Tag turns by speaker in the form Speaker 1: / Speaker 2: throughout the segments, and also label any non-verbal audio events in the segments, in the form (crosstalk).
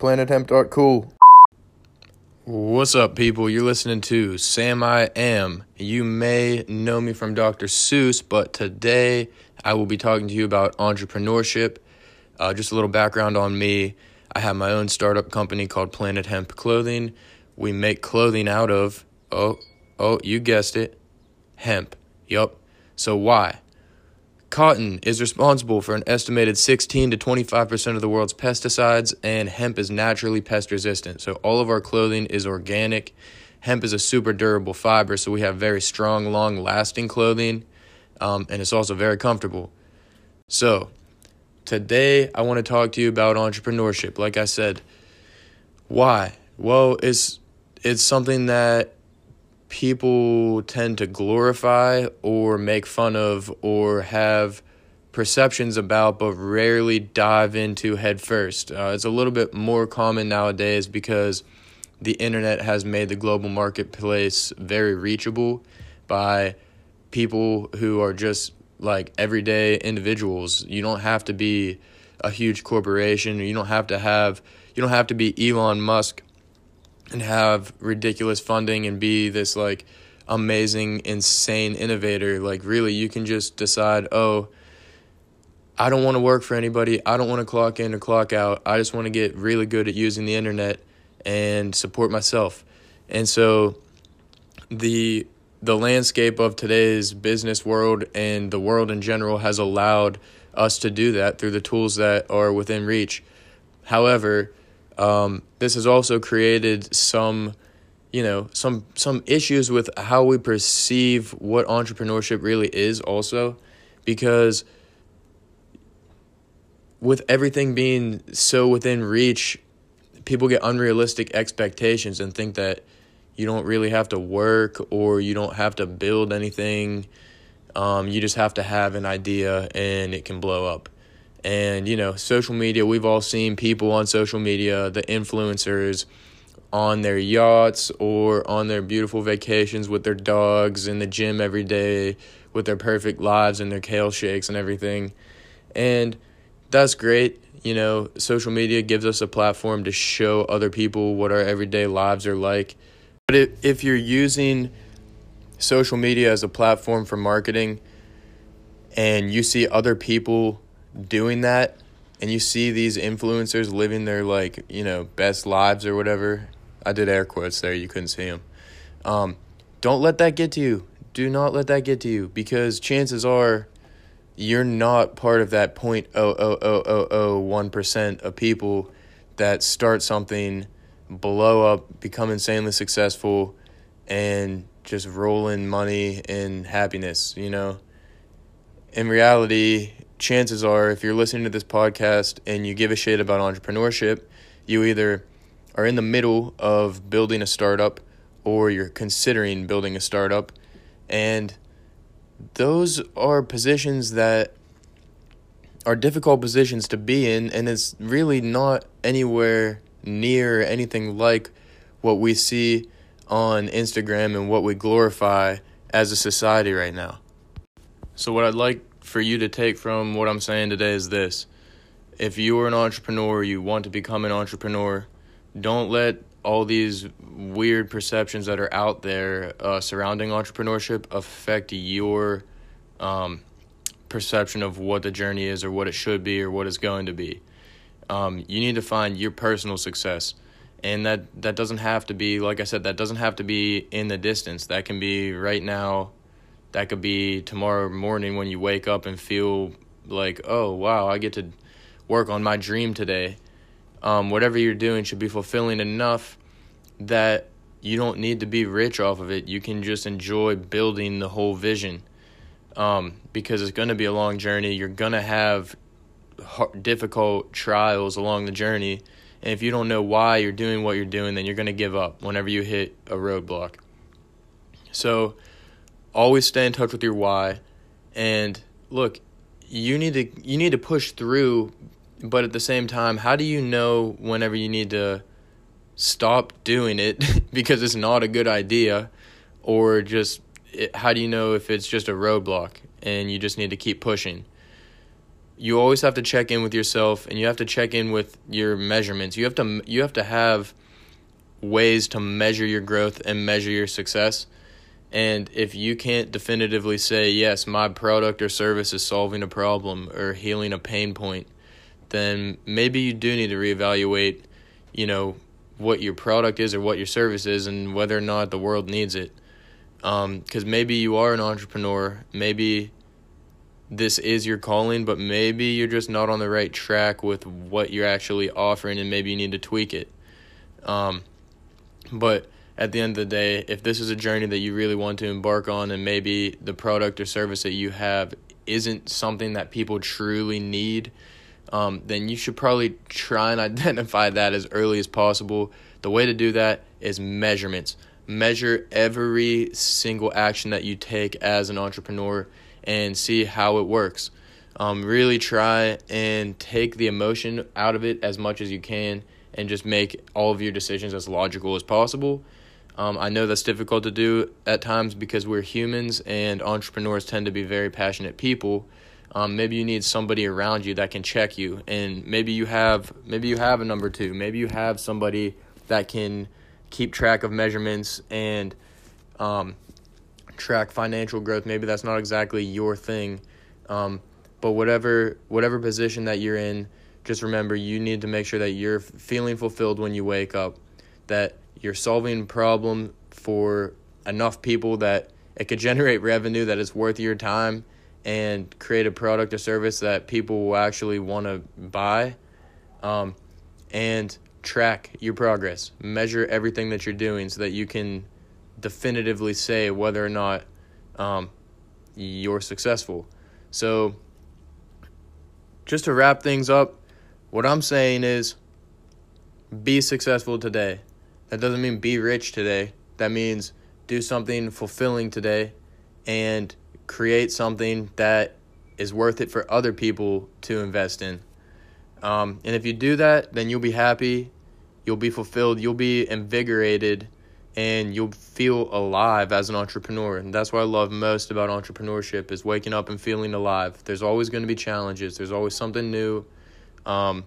Speaker 1: PlanetHemp.cool. What's up, people? You're listening to Sam I Am. You may know me from Dr. Seuss, but today I will be talking to you about entrepreneurship. Uh, just a little background on me. I have my own startup company called Planet Hemp Clothing. We make clothing out of, oh, oh, you guessed it, hemp. Yup. So why? Cotton is responsible for an estimated 16 to 25% of the world's pesticides, and hemp is naturally pest resistant. So, all of our clothing is organic. Hemp is a super durable fiber, so we have very strong, long lasting clothing, um, and it's also very comfortable. So, today I want to talk to you about entrepreneurship. Like I said, why? Well, it's it's something that people tend to glorify or make fun of or have perceptions about but rarely dive into headfirst. Uh, it's a little bit more common nowadays because the internet has made the global marketplace very reachable by people who are just like everyday individuals. You don't have to be a huge corporation. You don't have to have you don't have to be Elon Musk and have ridiculous funding and be this like amazing insane innovator like really you can just decide oh i don't want to work for anybody. I don't want to clock in or clock out. I just want to get really good at using the internet and support myself. And so the the landscape of today's business world and the world in general has allowed us to do that through the tools that are within reach. However um, this has also created some, you know, some some issues with how we perceive what entrepreneurship really is. Also, because with everything being so within reach, people get unrealistic expectations and think that you don't really have to work or you don't have to build anything. Um, you just have to have an idea and it can blow up. And, you know, social media, we've all seen people on social media, the influencers on their yachts or on their beautiful vacations with their dogs in the gym every day with their perfect lives and their kale shakes and everything. And that's great. You know, social media gives us a platform to show other people what our everyday lives are like. But if, if you're using social media as a platform for marketing and you see other people doing that and you see these influencers living their like you know best lives or whatever i did air quotes there you couldn't see them um, don't let that get to you. Do not let that get to you because chances are you're not part of that point oh oh oh oh oh one percent of people that start something blow up become insanely successful and just roll in money and happiness you know? In reality chances are, if you're listening to this podcast and you give a shit about entrepreneurship, you either are in the middle of building a startup or you're considering building a startup. And those are positions that are difficult positions to be in, and it's really not anywhere near anything like what we see on Instagram and what we glorify as a society right now. So, what I'd like for you to take from what I'm saying today is this. If you are an entrepreneur, you want to become an entrepreneur, don't let all these weird perceptions that are out there uh, surrounding entrepreneurship affect your um, perception of what the journey is or what it should be or what it's going to be. Um, you need to find your personal success. And that, that doesn't have to be, like I said, that doesn't have to be in the distance. That can be right now that could be tomorrow morning when you wake up and feel like, oh, wow, I get to work on my dream today. Um, whatever you're doing should be fulfilling enough that you don't need to be rich off of it. You can just enjoy building the whole vision um, because it's going to be a long journey. You're going to have hard, difficult trials along the journey. And if you don't know why you're doing what you're doing, then you're going to give up whenever you hit a roadblock. So, always stay in touch with your why and look you need to you need to push through but at the same time how do you know whenever you need to stop doing it (laughs) because it's not a good idea or just it, how do you know if it's just a roadblock and you just need to keep pushing you always have to check in with yourself and you have to check in with your measurements. You have to you have to have ways to measure your growth and measure your success. And if you can't definitively say, yes, my product or service is solving a problem or healing a pain point, then maybe you do need to reevaluate, you know, what your product is or what your service is and whether or not the world needs it. Because um, maybe you are an entrepreneur, maybe this is your calling, but maybe you're just not on the right track with what you're actually offering and maybe you need to tweak it. Um, but at the end of the day, if this is a journey that you really want to embark on and maybe the product or service that you have isn't something that people truly need, um, then you should probably try and (laughs) identify that as early as possible. The way to do that is measurements. Measure every single action that you take as an entrepreneur and see how it works. Um, really try and take the emotion out of it as much as you can and just make all of your decisions as logical as possible. Um, I know that's difficult to do at times because we're humans and entrepreneurs tend to be very passionate people. Um, maybe you need somebody around you that can check you, and maybe you have maybe you have a number two. Maybe you have somebody that can keep track of measurements and um, track financial growth. Maybe that's not exactly your thing, um, but whatever whatever position that you're in, just remember you need to make sure that you're feeling fulfilled when you wake up, that you're solving a problem for enough people that it could generate revenue that is worth your time and create a product or service that people will actually want to buy um, and track your progress. Measure everything that you're doing so that you can definitively say whether or not um, you're successful. So just to wrap things up what i'm saying is be successful today that doesn't mean be rich today that means do something fulfilling today and create something that is worth it for other people to invest in. Um, and if you do that, then you'll be happy, you'll be fulfilled, you'll be invigorated, and you'll feel alive as an entrepreneur. And that's what I love most about entrepreneurship is waking up and feeling alive. There's always going to be challenges. There's always something new. Um,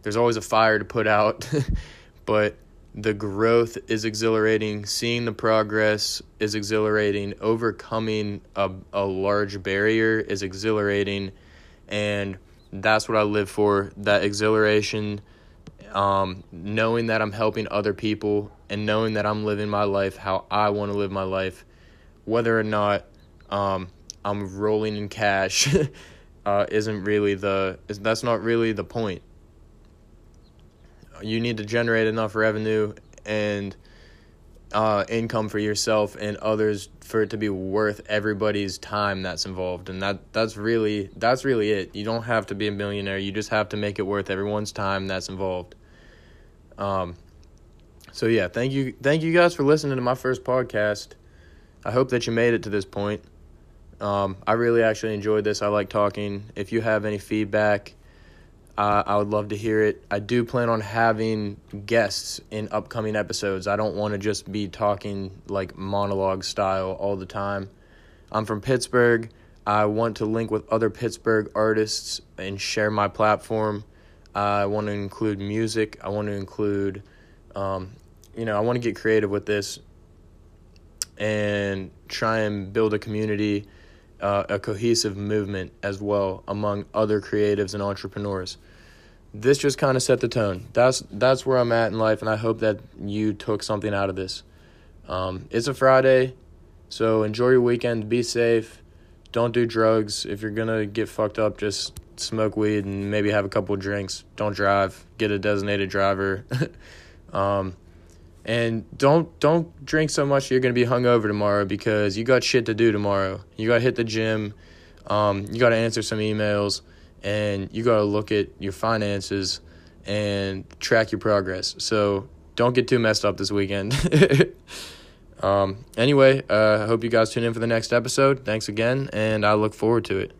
Speaker 1: there's always a fire to put out, (laughs) but the growth is exhilarating, seeing the progress is exhilarating, overcoming a, a large barrier is exhilarating, and that's what I live for that exhilaration, um, knowing that I'm helping other people and knowing that I'm living my life how I want to live my life, whether or not um, I'm rolling in cash. (laughs) uh, isn't really the that's not really the point you need to generate enough revenue and uh, income for yourself and others for it to be worth everybody's time that's involved. And that that's really that's really it. You don't have to be a millionaire. You just have to make it worth everyone's time that's involved. Um so yeah thank you thank you guys for listening to my first podcast. I hope that you made it to this point. Um i really actually enjoyed this. I like talking. If you have any feedback uh, I would love to hear it. I do plan on having guests in upcoming episodes. I don't want to just be talking like monologue style all the time. I'm from Pittsburgh. I want to link with other Pittsburgh artists and share my platform. I want to include music. I want to include, um, you know, I want to get creative with this and try and build a community, uh, a cohesive movement as well among other creatives and entrepreneurs this just kind of set the tone. That's that's where I'm at in life, and I hope that you took something out of this. Um, it's a Friday, so enjoy your weekend. Be safe. Don't do drugs. If you're gonna get fucked up, just smoke weed and maybe have a couple drinks. Don't drive. Get a designated driver. (laughs) um, and don't don't drink so much you're gonna be hungover tomorrow because you got shit to do tomorrow. You gotta hit the gym. Um, you gotta answer some emails and you got to look at your finances and track your progress. So don't get too messed up this weekend. (laughs) um, anyway, uh, I hope you guys tune in for the next episode. Thanks again, and I look forward to it.